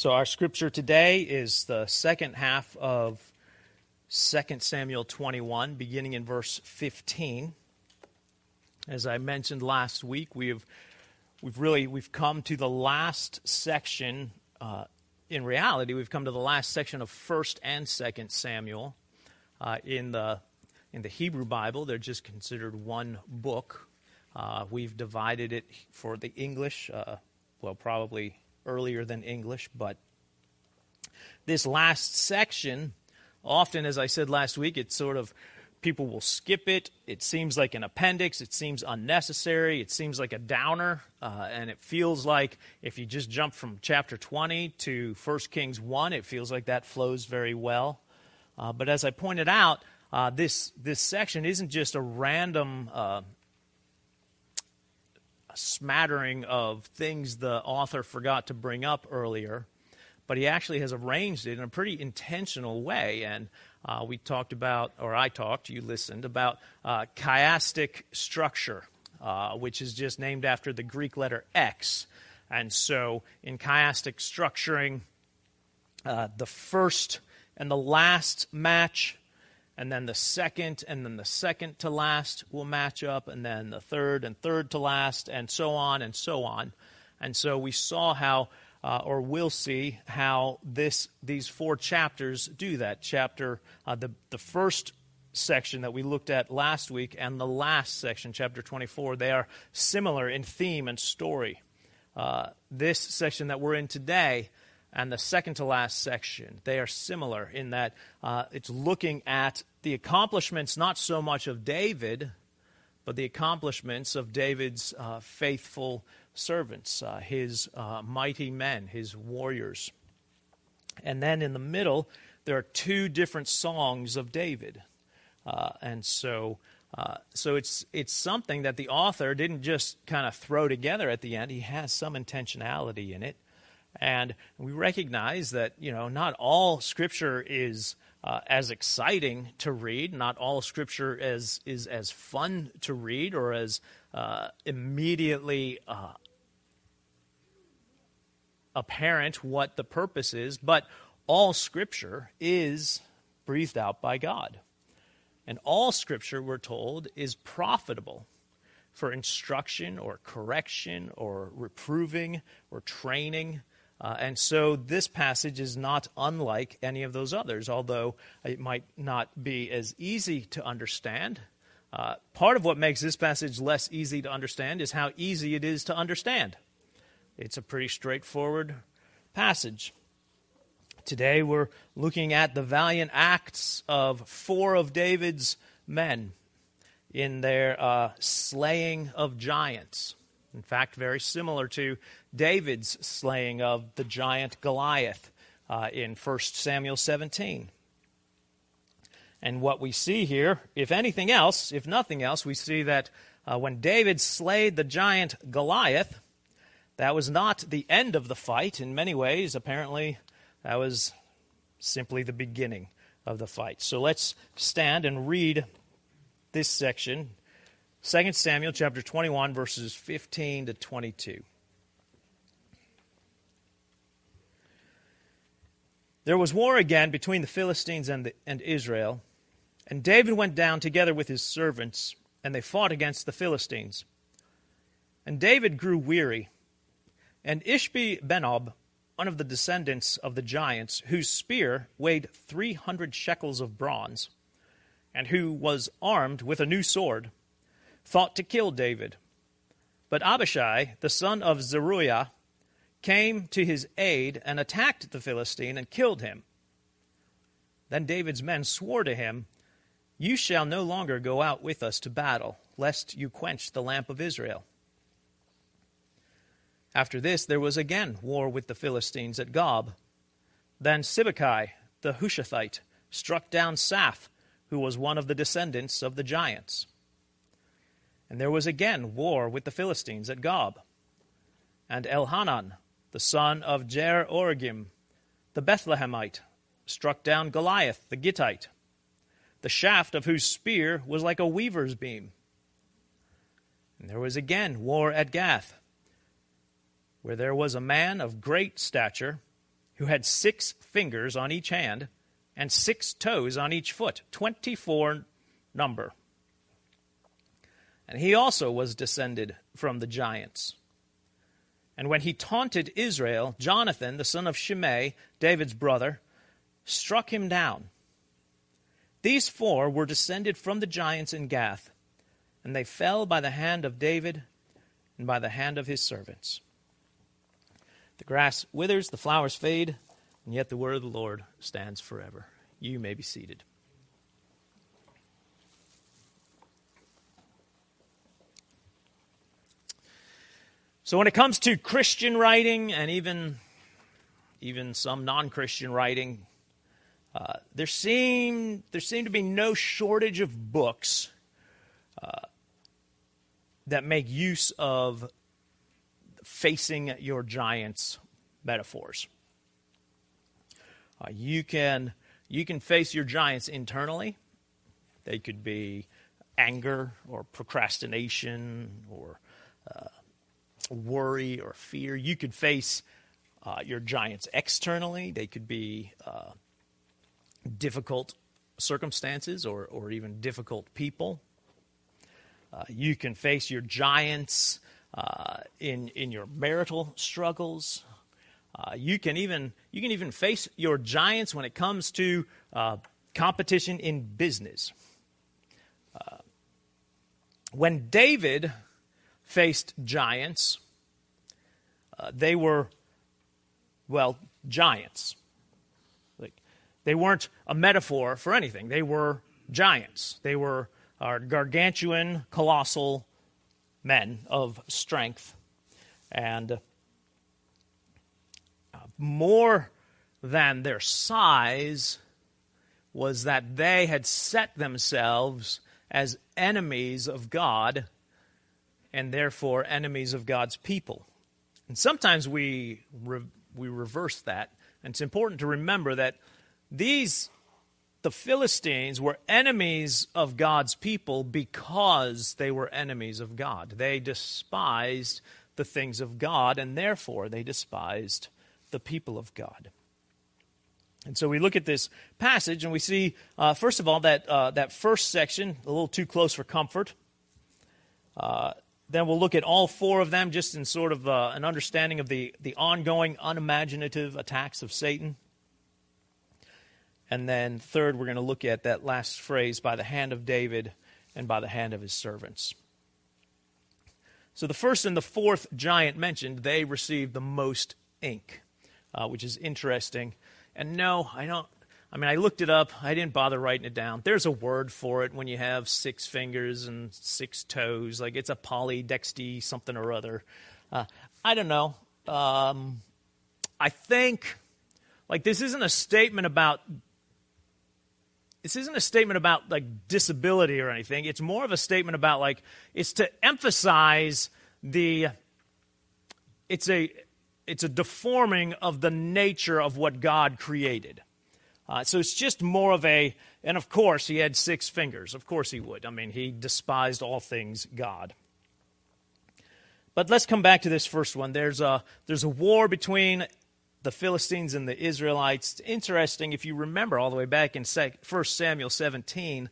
So, our scripture today is the second half of 2 Samuel 21, beginning in verse 15. As I mentioned last week, we've, we've really we've come to the last section. Uh, in reality, we've come to the last section of 1st and 2nd Samuel. Uh, in, the, in the Hebrew Bible, they're just considered one book. Uh, we've divided it for the English, uh, well, probably earlier than English, but this last section, often, as I said last week, it's sort of people will skip it. It seems like an appendix. It seems unnecessary. It seems like a downer. Uh, and it feels like if you just jump from chapter 20 to 1 Kings 1, it feels like that flows very well. Uh, but as I pointed out, uh, this, this section isn't just a random uh, smattering of things the author forgot to bring up earlier, but he actually has arranged it in a pretty intentional way. And uh, we talked about, or I talked, you listened, about uh, chiastic structure, uh, which is just named after the Greek letter X. And so in chiastic structuring, uh, the first and the last match and then the second and then the second to last will match up, and then the third and third to last, and so on and so on. And so we saw how, uh, or we'll see how this these four chapters do that. Chapter uh, the the first section that we looked at last week and the last section, chapter 24, they are similar in theme and story. Uh, this section that we're in today and the second to last section, they are similar in that uh, it's looking at the accomplishments not so much of David, but the accomplishments of David's uh, faithful servants, uh, his uh, mighty men, his warriors. And then in the middle, there are two different songs of David. Uh, and so. Uh, so it's it's something that the author didn't just kind of throw together at the end. He has some intentionality in it. And we recognize that, you know, not all Scripture is uh, as exciting to read, not all Scripture is, is as fun to read or as uh, immediately uh, apparent what the purpose is, but all Scripture is breathed out by God. And all Scripture, we're told, is profitable for instruction or correction or reproving or training uh, and so this passage is not unlike any of those others, although it might not be as easy to understand. Uh, part of what makes this passage less easy to understand is how easy it is to understand. It's a pretty straightforward passage. Today we're looking at the valiant acts of four of David's men in their uh, slaying of giants. In fact, very similar to David's slaying of the giant Goliath uh, in 1 Samuel 17. And what we see here, if anything else, if nothing else, we see that uh, when David slayed the giant Goliath, that was not the end of the fight. In many ways, apparently, that was simply the beginning of the fight. So let's stand and read this section 2 Samuel chapter 21, verses 15 to 22. There was war again between the Philistines and, the, and Israel, and David went down together with his servants, and they fought against the Philistines. And David grew weary, and Ishbi Benob, one of the descendants of the giants, whose spear weighed three hundred shekels of bronze, and who was armed with a new sword, thought to kill David. But Abishai, the son of Zeruiah, came to his aid and attacked the Philistine and killed him. Then David's men swore to him, You shall no longer go out with us to battle, lest you quench the lamp of Israel. After this, there was again war with the Philistines at Gob. Then Sibbecai, the Hushathite, struck down Saph, who was one of the descendants of the giants. And there was again war with the Philistines at Gob. And Elhanan, the son of Jair Oregim, the Bethlehemite, struck down Goliath, the Gittite, the shaft of whose spear was like a weaver's beam. And there was again war at Gath, where there was a man of great stature who had six fingers on each hand and six toes on each foot, 24 number. And he also was descended from the giants. And when he taunted Israel, Jonathan, the son of Shimei, David's brother, struck him down. These four were descended from the giants in Gath, and they fell by the hand of David and by the hand of his servants. The grass withers, the flowers fade, and yet the word of the Lord stands forever. You may be seated. So when it comes to Christian writing and even even some non-Christian writing, uh, there seem there seem to be no shortage of books uh, that make use of facing your giants metaphors. Uh, you can you can face your giants internally. They could be anger or procrastination or uh, worry or fear. You could face uh, your giants externally. They could be uh, difficult circumstances or, or even difficult people. Uh, you can face your giants uh, in, in your marital struggles. Uh, you can even you can even face your giants when it comes to uh, competition in business. when David faced giants. Uh, they were, well, giants. Like, they weren't a metaphor for anything. They were giants. They were uh, gargantuan, colossal men of strength. And uh, more than their size was that they had set themselves as enemies of God and therefore enemies of God's people. And sometimes we, re- we reverse that. And it's important to remember that these, the Philistines, were enemies of God's people because they were enemies of God. They despised the things of God, and therefore they despised the people of God. And so we look at this passage and we see, uh, first of all, that, uh, that first section, a little too close for comfort. Uh, then we'll look at all four of them just in sort of uh, an understanding of the, the ongoing unimaginative attacks of Satan. And then, third, we're going to look at that last phrase by the hand of David and by the hand of his servants. So, the first and the fourth giant mentioned, they received the most ink, uh, which is interesting. And no, I don't, I mean, I looked it up. I didn't bother writing it down. There's a word for it when you have six fingers and six toes. Like it's a polydexty something or other. Uh, I don't know. Um, I think, like, this isn't a statement about. This isn't a statement about like disability or anything. It's more of a statement about like it's to emphasize the. It's a it's a deforming of the nature of what God created. Uh, so it's just more of a, and of course, he had six fingers. Of course he would. I mean, he despised all things God. But let's come back to this first one. There's a, there's a war between the Philistines and the Israelites. It's interesting, if you remember all the way back in 1 Samuel 17,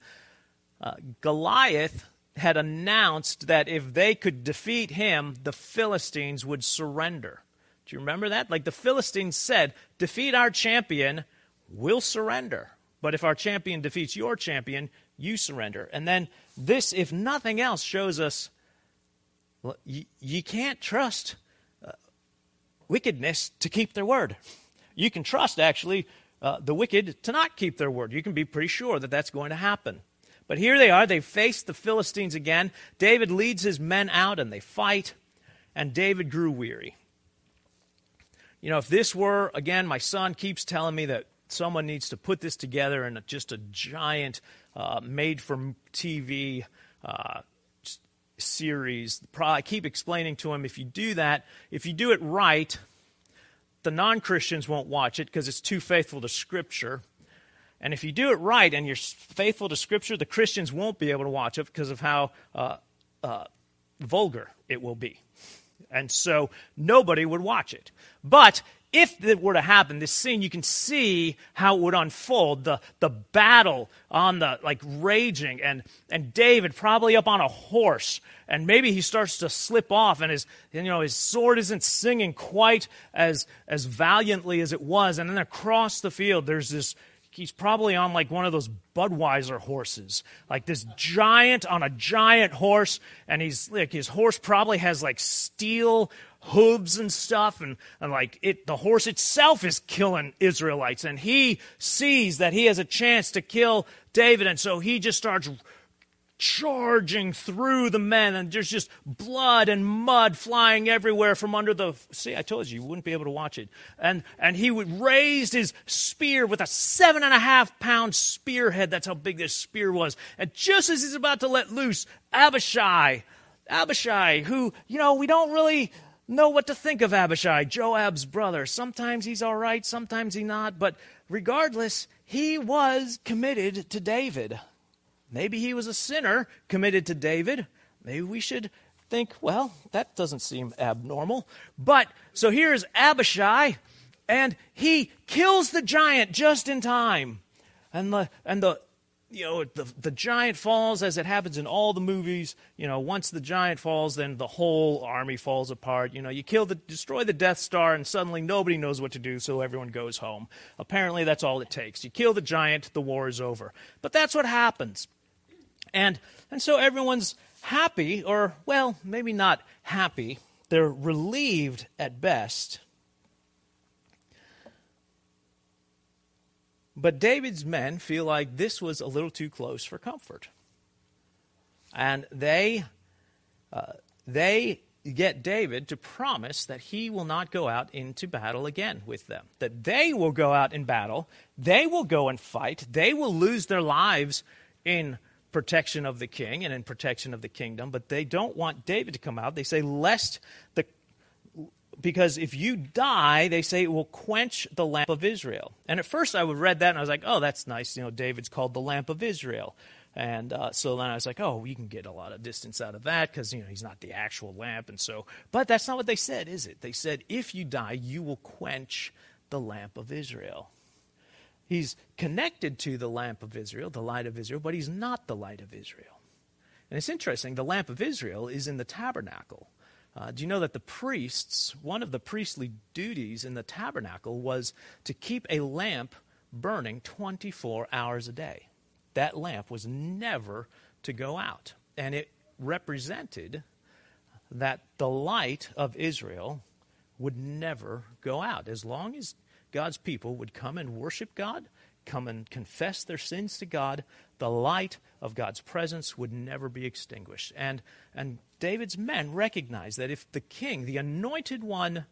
uh, Goliath had announced that if they could defeat him, the Philistines would surrender. Do you remember that? Like the Philistines said, defeat our champion we'll surrender. But if our champion defeats your champion, you surrender. And then this, if nothing else, shows us well, you, you can't trust uh, wickedness to keep their word. You can trust, actually, uh, the wicked to not keep their word. You can be pretty sure that that's going to happen. But here they are. They face the Philistines again. David leads his men out and they fight, and David grew weary. You know, if this were, again, my son keeps telling me that someone needs to put this together in just a giant uh, made for TV uh, series. I keep explaining to him if you do that, if you do it right, the non Christians won't watch it because it's too faithful to Scripture. And if you do it right and you're faithful to Scripture, the Christians won't be able to watch it because of how uh, uh vulgar it will be. And so nobody would watch it. But if it were to happen, this scene, you can see how it would unfold. The, the battle on the, like, raging, and, and David probably up on a horse, and maybe he starts to slip off, and his, you know, his sword isn't singing quite as, as valiantly as it was. And then across the field, there's this, he's probably on like one of those Budweiser horses, like this giant on a giant horse, and he's like his horse probably has like steel hooves and stuff and, and like it the horse itself is killing israelites and he sees that he has a chance to kill david and so he just starts charging through the men and there's just blood and mud flying everywhere from under the see i told you you wouldn't be able to watch it. And and he would raised his spear with a seven and a half pound spearhead. That's how big this spear was. And just as he's about to let loose abishai abishai who you know we don't really know what to think of Abishai, Joab's brother. Sometimes he's all right, sometimes he's not, but regardless, he was committed to David. Maybe he was a sinner committed to David. Maybe we should think, well, that doesn't seem abnormal. But so here's Abishai, and he kills the giant just in time. And the, and the, you know, the, the giant falls as it happens in all the movies. You know, once the giant falls, then the whole army falls apart. You know, you kill the, destroy the Death Star, and suddenly nobody knows what to do, so everyone goes home. Apparently, that's all it takes. You kill the giant, the war is over. But that's what happens. And, and so everyone's happy, or, well, maybe not happy. They're relieved at best But David's men feel like this was a little too close for comfort. And they, uh, they get David to promise that he will not go out into battle again with them. That they will go out in battle, they will go and fight, they will lose their lives in protection of the king and in protection of the kingdom, but they don't want David to come out. They say, lest the because if you die, they say it will quench the lamp of Israel. And at first I read that and I was like, oh, that's nice. You know, David's called the lamp of Israel. And uh, so then I was like, oh, you can get a lot of distance out of that because, you know, he's not the actual lamp. And so, but that's not what they said, is it? They said, if you die, you will quench the lamp of Israel. He's connected to the lamp of Israel, the light of Israel, but he's not the light of Israel. And it's interesting, the lamp of Israel is in the tabernacle. Uh, do you know that the priests, one of the priestly duties in the tabernacle was to keep a lamp burning 24 hours a day? That lamp was never to go out. And it represented that the light of Israel would never go out. As long as God's people would come and worship God, come and confess their sins to God, the light of God's presence would never be extinguished. And, and David's men recognized that if the king, the anointed one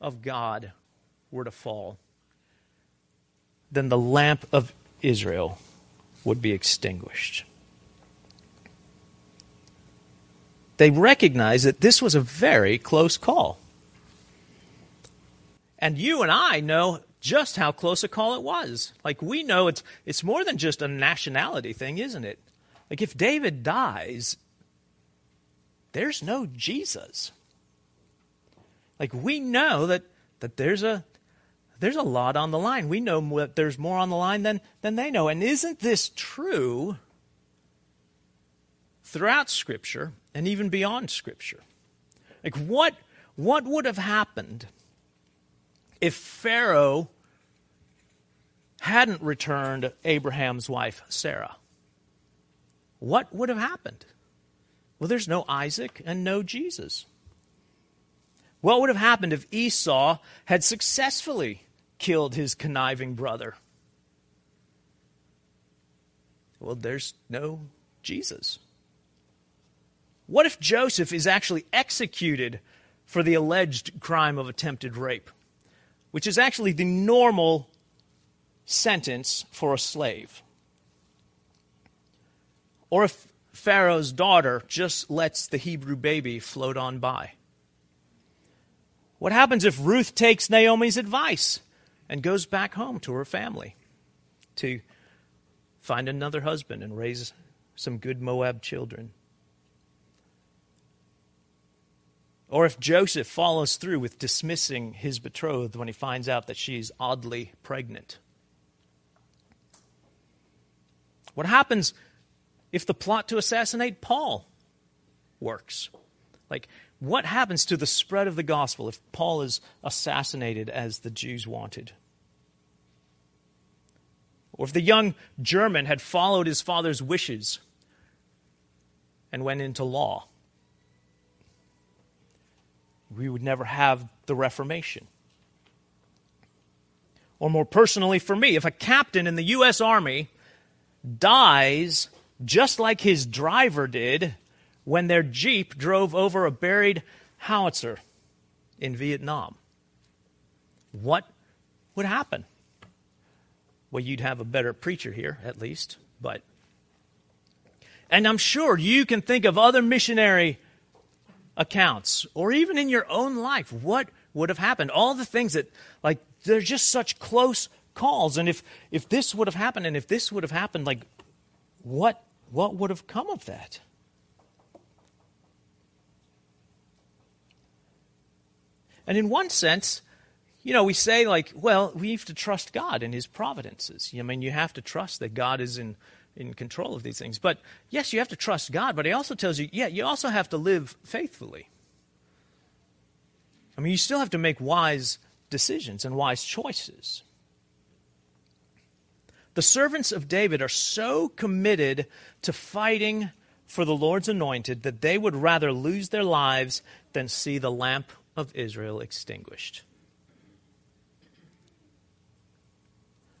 of God, were to fall, then the lamp of Israel would be extinguished. They recognized that this was a very close call. And you and I know just how close a call it was. Like we know it's it's more than just a nationality thing, isn't it? Like if David dies, there's no Jesus. Like we know that that there's a there's a lot on the line. We know that there's more on the line than than they know. And isn't this true throughout scripture and even beyond scripture? Like what what would have happened if Pharaoh hadn't returned Abraham's wife, Sarah, what would have happened? Well, there's no Isaac and no Jesus. What would have happened if Esau had successfully killed his conniving brother? Well, there's no Jesus. What if Joseph is actually executed for the alleged crime of attempted rape, which is actually the normal sentence for a slave. Or if Pharaoh's daughter just lets the Hebrew baby float on by. What happens if Ruth takes Naomi's advice and goes back home to her family to find another husband and raise some good Moab children? Or if Joseph follows through with dismissing his betrothed when he finds out that she's oddly pregnant. What happens if the plot to assassinate Paul works? Like, what happens to the spread of the gospel if Paul is assassinated as the Jews wanted? Or if the young German had followed his father's wishes and went into law? we would never have the Reformation. Or more personally for me, if a captain in the U.S. Army dies just like his driver did when their Jeep drove over a buried howitzer in Vietnam, what would happen? Well, you'd have a better preacher here, at least, but. And I'm sure you can think of other missionary accounts or even in your own life what would have happened all the things that like they're just such close calls and if if this would have happened and if this would have happened like what what would have come of that and in one sense you know we say like well we have to trust god and his providences i mean you have to trust that god is in in control of these things. But yes, you have to trust God, but he also tells you, yeah, you also have to live faithfully. I mean, you still have to make wise decisions and wise choices. The servants of David are so committed to fighting for the Lord's anointed that they would rather lose their lives than see the lamp of Israel extinguished.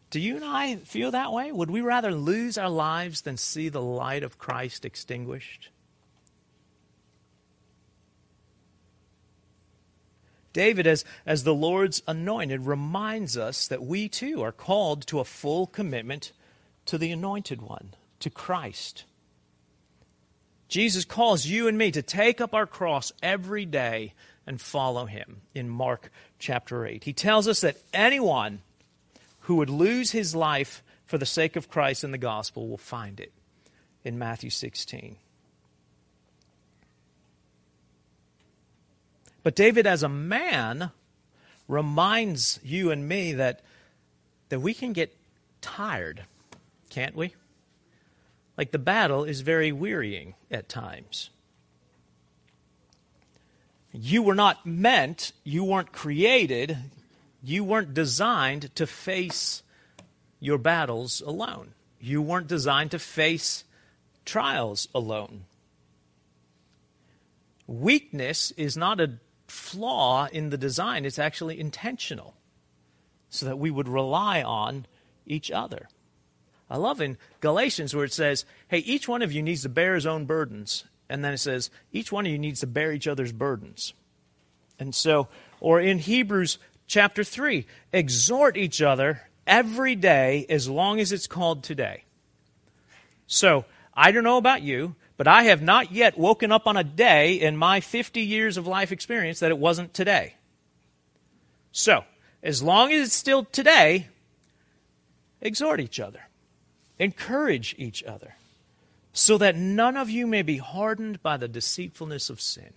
Do you and I feel that way? Would we rather lose our lives than see the light of Christ extinguished? David, as, as the Lord's anointed, reminds us that we too are called to a full commitment to the anointed one, to Christ. Jesus calls you and me to take up our cross every day and follow him in Mark chapter 8. He tells us that anyone who would lose his life for the sake of Christ and the gospel will find it in Matthew 16. But David, as a man, reminds you and me that, that we can get tired, can't we? Like the battle is very wearying at times. You were not meant, you weren't created, you weren't designed to face your battles alone. You weren't designed to face trials alone. Weakness is not a flaw in the design, it's actually intentional so that we would rely on each other. I love in Galatians where it says, hey, each one of you needs to bear his own burdens. And then it says, each one of you needs to bear each other's burdens. And so, or in Hebrews chapter 3 exhort each other every day as long as it's called today. So, I don't know about you, but I have not yet woken up on a day in my 50 years of life experience that it wasn't today. So, as long as it's still today, exhort each other, encourage each other, so that none of you may be hardened by the deceitfulness of sin.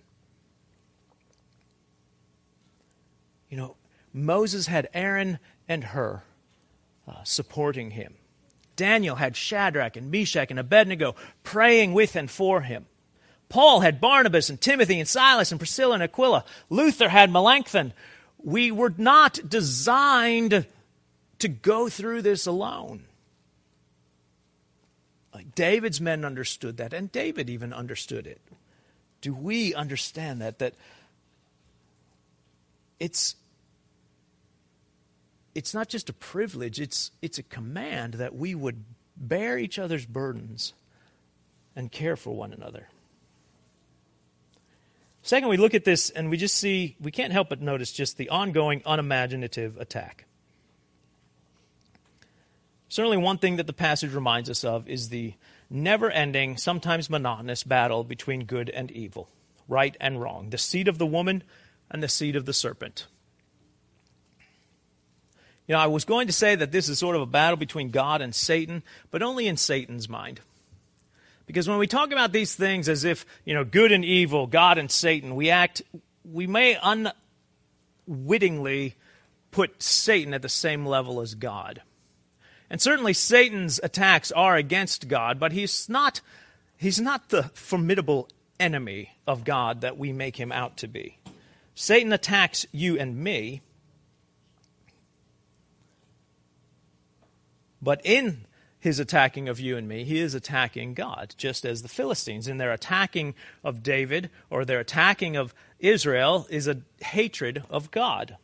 You know, Moses had Aaron and Hur uh, supporting him. Daniel had Shadrach and Meshach and Abednego praying with and for him. Paul had Barnabas and Timothy and Silas and Priscilla and Aquila. Luther had Melanchthon. We were not designed to go through this alone. Like David's men understood that, and David even understood it. Do we understand that? That it's it's not just a privilege, it's, it's a command that we would bear each other's burdens and care for one another. Second, we look at this and we just see, we can't help but notice just the ongoing unimaginative attack. Certainly, one thing that the passage reminds us of is the never ending, sometimes monotonous battle between good and evil, right and wrong, the seed of the woman and the seed of the serpent. You know, I was going to say that this is sort of a battle between God and Satan, but only in Satan's mind. Because when we talk about these things as if, you know, good and evil, God and Satan, we act we may unwittingly put Satan at the same level as God. And certainly Satan's attacks are against God, but he's not, he's not the formidable enemy of God that we make him out to be. Satan attacks you and me, but in his attacking of you and me, he is attacking God, just as the Philistines. In their attacking of David or their attacking of Israel is a hatred of God.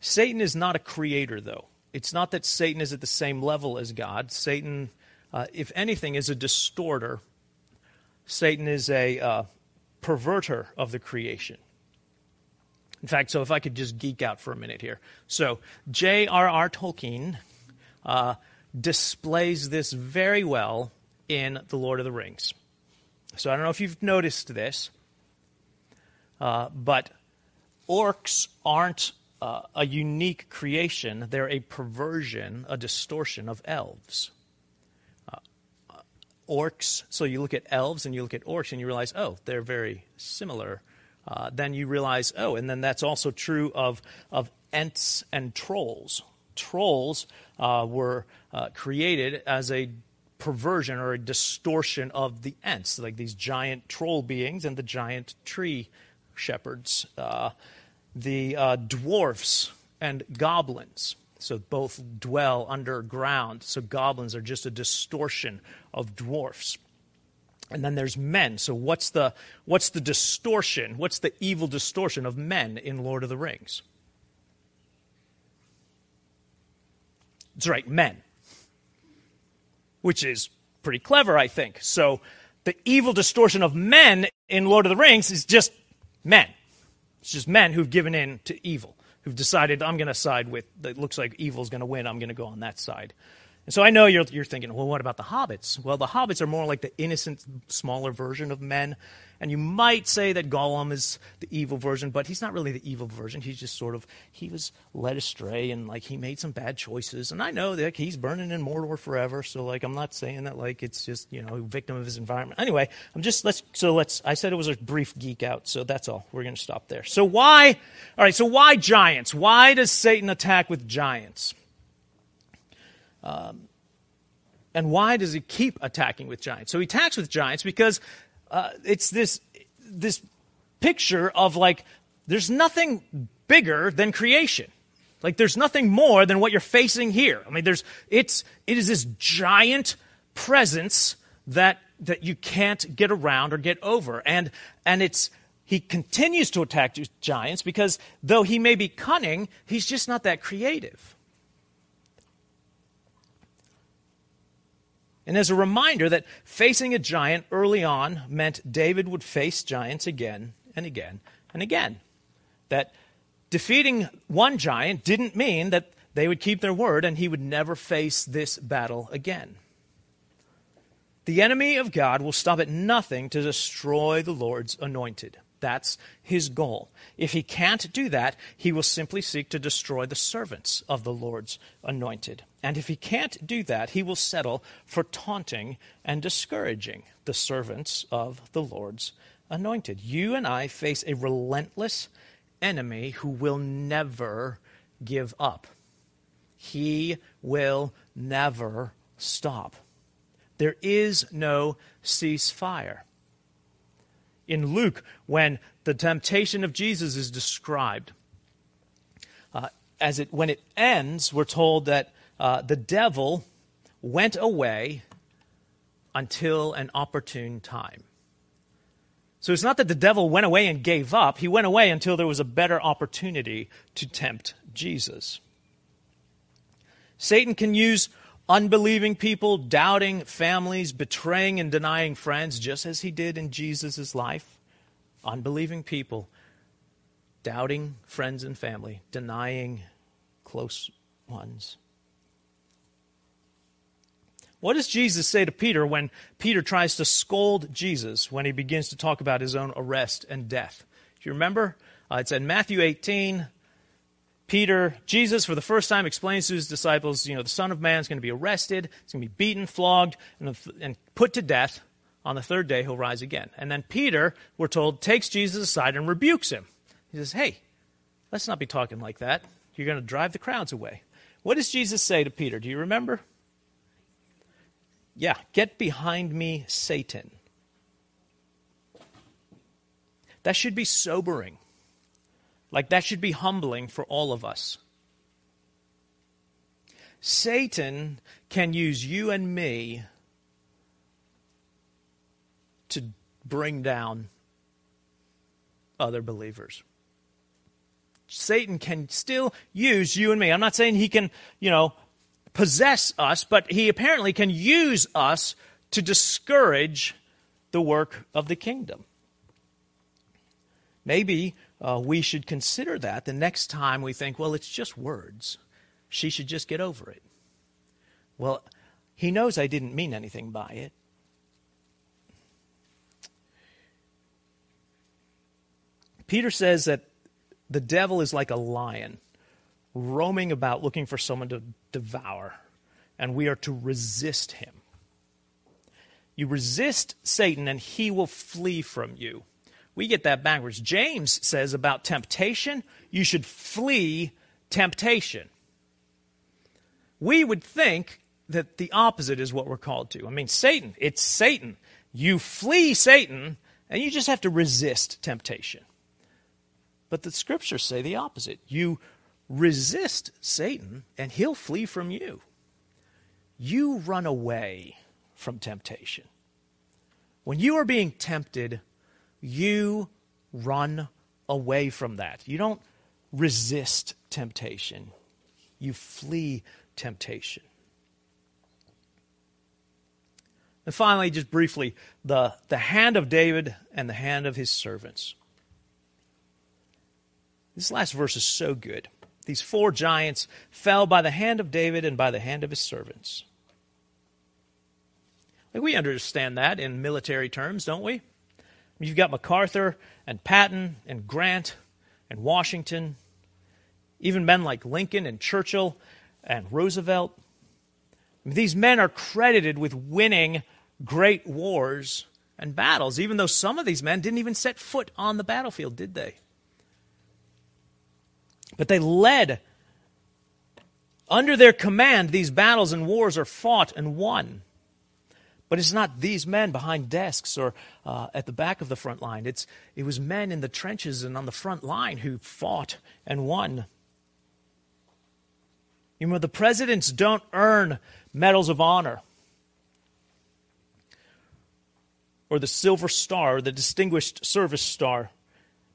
Satan is not a creator, though. It's not that Satan is at the same level as God. Satan, uh, if anything, is a distorter. Satan is a uh, perverter of the creation. In fact, so if I could just geek out for a minute here. So, J.R.R. Tolkien uh, displays this very well in The Lord of the Rings. So, I don't know if you've noticed this, uh, but orcs aren't uh, a unique creation, they're a perversion, a distortion of elves. Orcs, so you look at elves and you look at orcs and you realize, oh, they're very similar. Uh, then you realize, oh, and then that's also true of, of ents and trolls. Trolls uh, were uh, created as a perversion or a distortion of the ents, like these giant troll beings and the giant tree shepherds. Uh, the uh, dwarfs and goblins. So both dwell underground. So goblins are just a distortion of dwarfs. And then there's men. So what's the what's the distortion? What's the evil distortion of men in Lord of the Rings? That's right, men. Which is pretty clever, I think. So the evil distortion of men in Lord of the Rings is just men. It's just men who've given in to evil, who've decided, I'm going to side with, it looks like evil's going to win, I'm going to go on that side. And so I know you're, you're thinking, well, what about the hobbits? Well, the hobbits are more like the innocent, smaller version of men. And you might say that Gollum is the evil version, but he's not really the evil version. He's just sort of, he was led astray and like he made some bad choices. And I know that he's burning in Mordor forever. So like, I'm not saying that like it's just, you know, a victim of his environment. Anyway, I'm just, let's, so let's, I said it was a brief geek out. So that's all. We're going to stop there. So why, all right, so why giants? Why does Satan attack with giants? Um, and why does he keep attacking with giants? So he attacks with giants because uh, it's this this picture of like there's nothing bigger than creation. Like there's nothing more than what you're facing here. I mean, there's it's it is this giant presence that that you can't get around or get over, and and it's he continues to attack giants because though he may be cunning, he's just not that creative. And as a reminder that facing a giant early on meant David would face giants again and again and again. That defeating one giant didn't mean that they would keep their word and he would never face this battle again. The enemy of God will stop at nothing to destroy the Lord's anointed. That's his goal. If he can't do that, he will simply seek to destroy the servants of the Lord's anointed. And if he can't do that, he will settle for taunting and discouraging the servants of the Lord's anointed. You and I face a relentless enemy who will never give up. He will never stop. There is no ceasefire in Luke when the temptation of Jesus is described. Uh, as it, when it ends, we're told that uh, the devil went away until an opportune time. So it's not that the devil went away and gave up, he went away until there was a better opportunity to tempt Jesus. Satan can use unbelieving people, doubting families, betraying and denying friends, just as he did in Jesus' life. Unbelieving people, doubting friends and family, denying close ones. What does Jesus say to Peter when Peter tries to scold Jesus when he begins to talk about his own arrest and death? Do you remember? Uh, it's in Matthew 18. Peter, Jesus, for the first time, explains to his disciples, you know, the Son of Man is going to be arrested, he's going to be beaten, flogged, and, and put to death. On the third day, he'll rise again. And then Peter, we're told, takes Jesus aside and rebukes him. He says, Hey, let's not be talking like that. You're going to drive the crowds away. What does Jesus say to Peter? Do you remember? Yeah, get behind me, Satan. That should be sobering. Like, that should be humbling for all of us. Satan can use you and me to bring down other believers. Satan can still use you and me. I'm not saying he can, you know, possess us, but he apparently can use us to discourage the work of the kingdom. Maybe uh, we should consider that the next time we think, well, it's just words. She should just get over it. Well, he knows I didn't mean anything by it. Peter says that the devil is like a lion roaming about looking for someone to devour, and we are to resist him. You resist Satan, and he will flee from you. We get that backwards. James says about temptation, you should flee temptation. We would think that the opposite is what we're called to. I mean, Satan, it's Satan. You flee Satan, and you just have to resist temptation. But the scriptures say the opposite. You resist Satan, and he'll flee from you. You run away from temptation. When you are being tempted, you run away from that. You don't resist temptation, you flee temptation. And finally, just briefly, the, the hand of David and the hand of his servants. This last verse is so good. These four giants fell by the hand of David and by the hand of his servants. Like we understand that in military terms, don't we? You've got MacArthur and Patton and Grant and Washington, even men like Lincoln and Churchill and Roosevelt. These men are credited with winning great wars and battles, even though some of these men didn't even set foot on the battlefield, did they? But they led. Under their command, these battles and wars are fought and won. But it's not these men behind desks or uh, at the back of the front line. It's, it was men in the trenches and on the front line who fought and won. You know, the presidents don't earn medals of honor or the Silver Star or the Distinguished Service Star.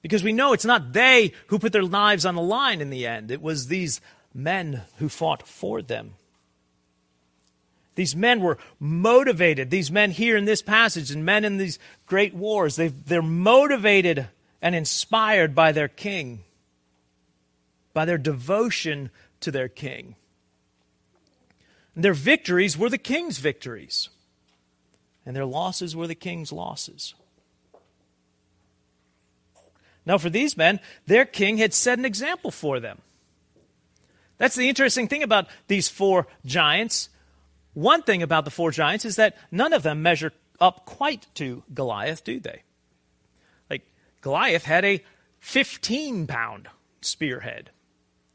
Because we know it's not they who put their lives on the line in the end, it was these men who fought for them. These men were motivated. These men here in this passage and men in these great wars, they, they're motivated and inspired by their king, by their devotion to their king. And their victories were the king's victories, and their losses were the king's losses. Now, for these men, their king had set an example for them. That's the interesting thing about these four giants. One thing about the four giants is that none of them measure up quite to Goliath, do they? Like, Goliath had a 15 pound spearhead.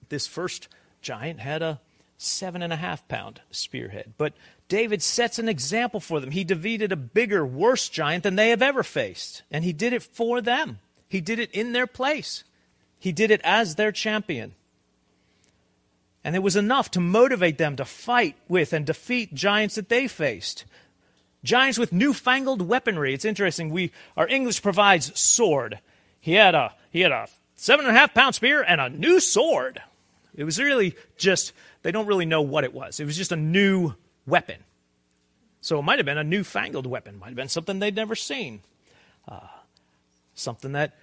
This first giant had a seven and a half pound spearhead. But David sets an example for them. He defeated a bigger, worse giant than they have ever faced, and he did it for them. He did it in their place, He did it as their champion. And it was enough to motivate them to fight with and defeat giants that they faced. Giants with newfangled weaponry. It's interesting. We, our English provides sword. He had a, he had a seven and a half pound spear and a new sword. It was really just, they don't really know what it was. It was just a new weapon. So it might have been a newfangled weapon, might have been something they'd never seen. Uh, something that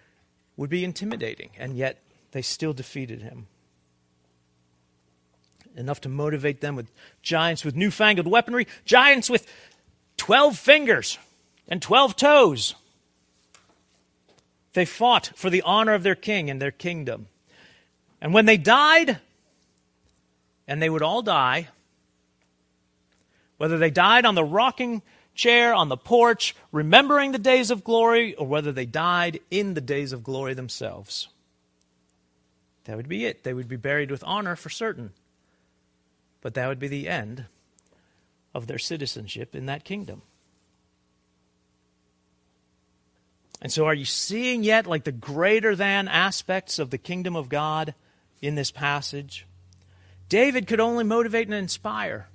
would be intimidating, and yet they still defeated him. Enough to motivate them with giants with newfangled weaponry, giants with 12 fingers and 12 toes. They fought for the honor of their king and their kingdom. And when they died, and they would all die, whether they died on the rocking chair, on the porch, remembering the days of glory, or whether they died in the days of glory themselves. That would be it. They would be buried with honor for certain. But that would be the end of their citizenship in that kingdom. And so, are you seeing yet like the greater than aspects of the kingdom of God in this passage? David could only motivate and inspire.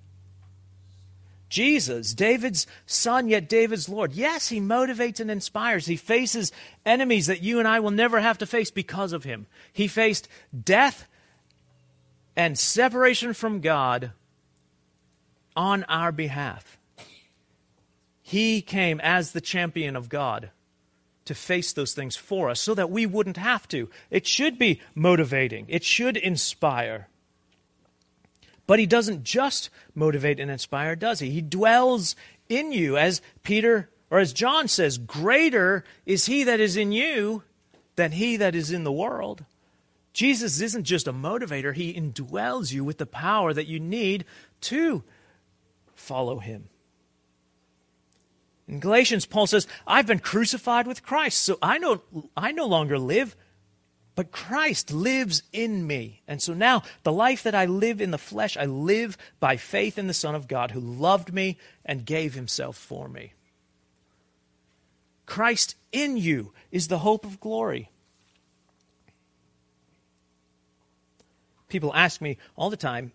Jesus, David's son, yet David's Lord. Yes, he motivates and inspires. He faces enemies that you and I will never have to face because of him. He faced death and separation from God on our behalf. He came as the champion of God to face those things for us so that we wouldn't have to. It should be motivating, it should inspire. But he doesn't just motivate and inspire, does he? He dwells in you, as Peter or as John says, greater is he that is in you than he that is in the world. Jesus isn't just a motivator, he indwells you with the power that you need to follow him. In Galatians, Paul says, I've been crucified with Christ, so I no, I no longer live, but Christ lives in me. And so now, the life that I live in the flesh, I live by faith in the Son of God who loved me and gave himself for me. Christ in you is the hope of glory. People ask me all the time,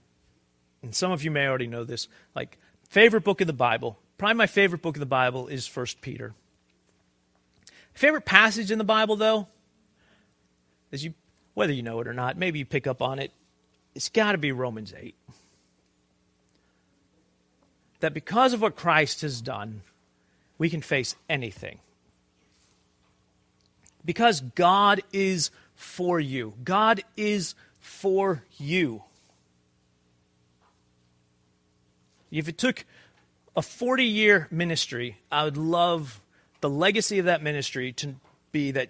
and some of you may already know this, like, favorite book of the Bible. Probably my favorite book of the Bible is First Peter. Favorite passage in the Bible, though, as you, whether you know it or not, maybe you pick up on it, it's got to be Romans 8. That because of what Christ has done, we can face anything. Because God is for you. God is for you. If it took a 40 year ministry, I would love the legacy of that ministry to be that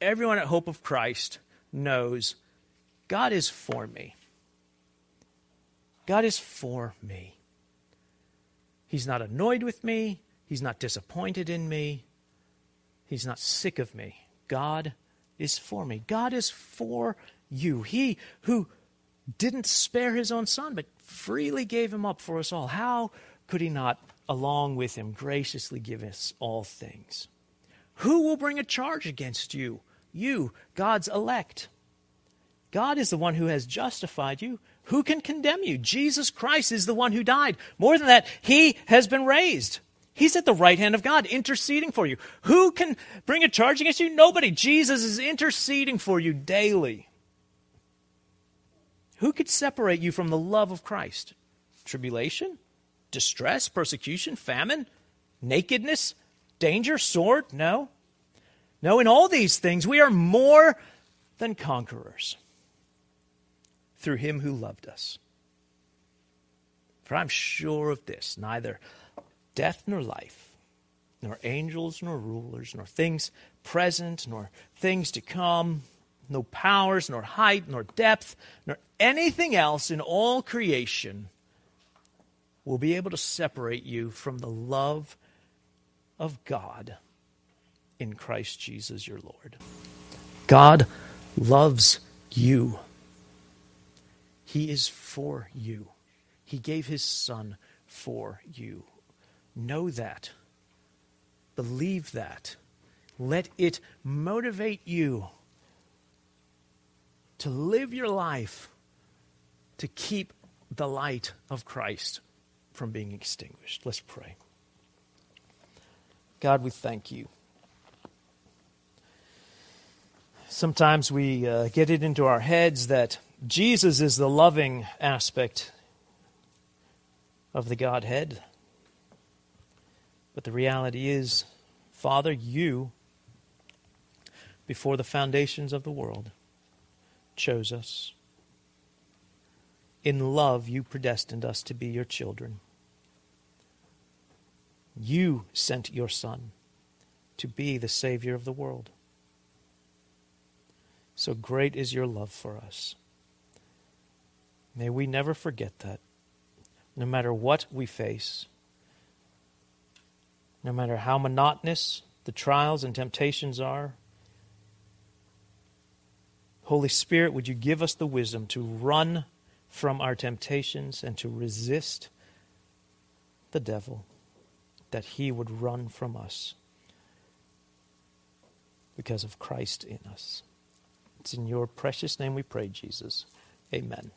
everyone at Hope of Christ knows God is for me. God is for me. He's not annoyed with me. He's not disappointed in me. He's not sick of me. God is for me. God is for you. He who didn't spare his own son, but freely gave him up for us all. How could he not, along with him, graciously give us all things? Who will bring a charge against you? you, God's elect. God is the one who has justified you. Who can condemn you? Jesus Christ is the one who died. More than that, he has been raised. He's at the right hand of God, interceding for you. Who can bring a charge against you? Nobody. Jesus is interceding for you daily. Who could separate you from the love of Christ? Tribulation? Distress? Persecution? Famine? Nakedness? Danger? Sword? No. No, in all these things, we are more than conquerors through him who loved us. For I'm sure of this neither death nor life, nor angels nor rulers, nor things present, nor things to come, no powers, nor height, nor depth, nor anything else in all creation will be able to separate you from the love of God in Christ Jesus your Lord. God loves you. He is for you. He gave his Son for you. Know that. Believe that. Let it motivate you to live your life to keep the light of Christ from being extinguished. Let's pray. God, we thank you. Sometimes we uh, get it into our heads that Jesus is the loving aspect of the Godhead. But the reality is, Father, you, before the foundations of the world, chose us. In love, you predestined us to be your children. You sent your Son to be the Savior of the world. So great is your love for us. May we never forget that, no matter what we face, no matter how monotonous the trials and temptations are. Holy Spirit, would you give us the wisdom to run from our temptations and to resist the devil, that he would run from us because of Christ in us. It's in your precious name we pray, Jesus. Amen.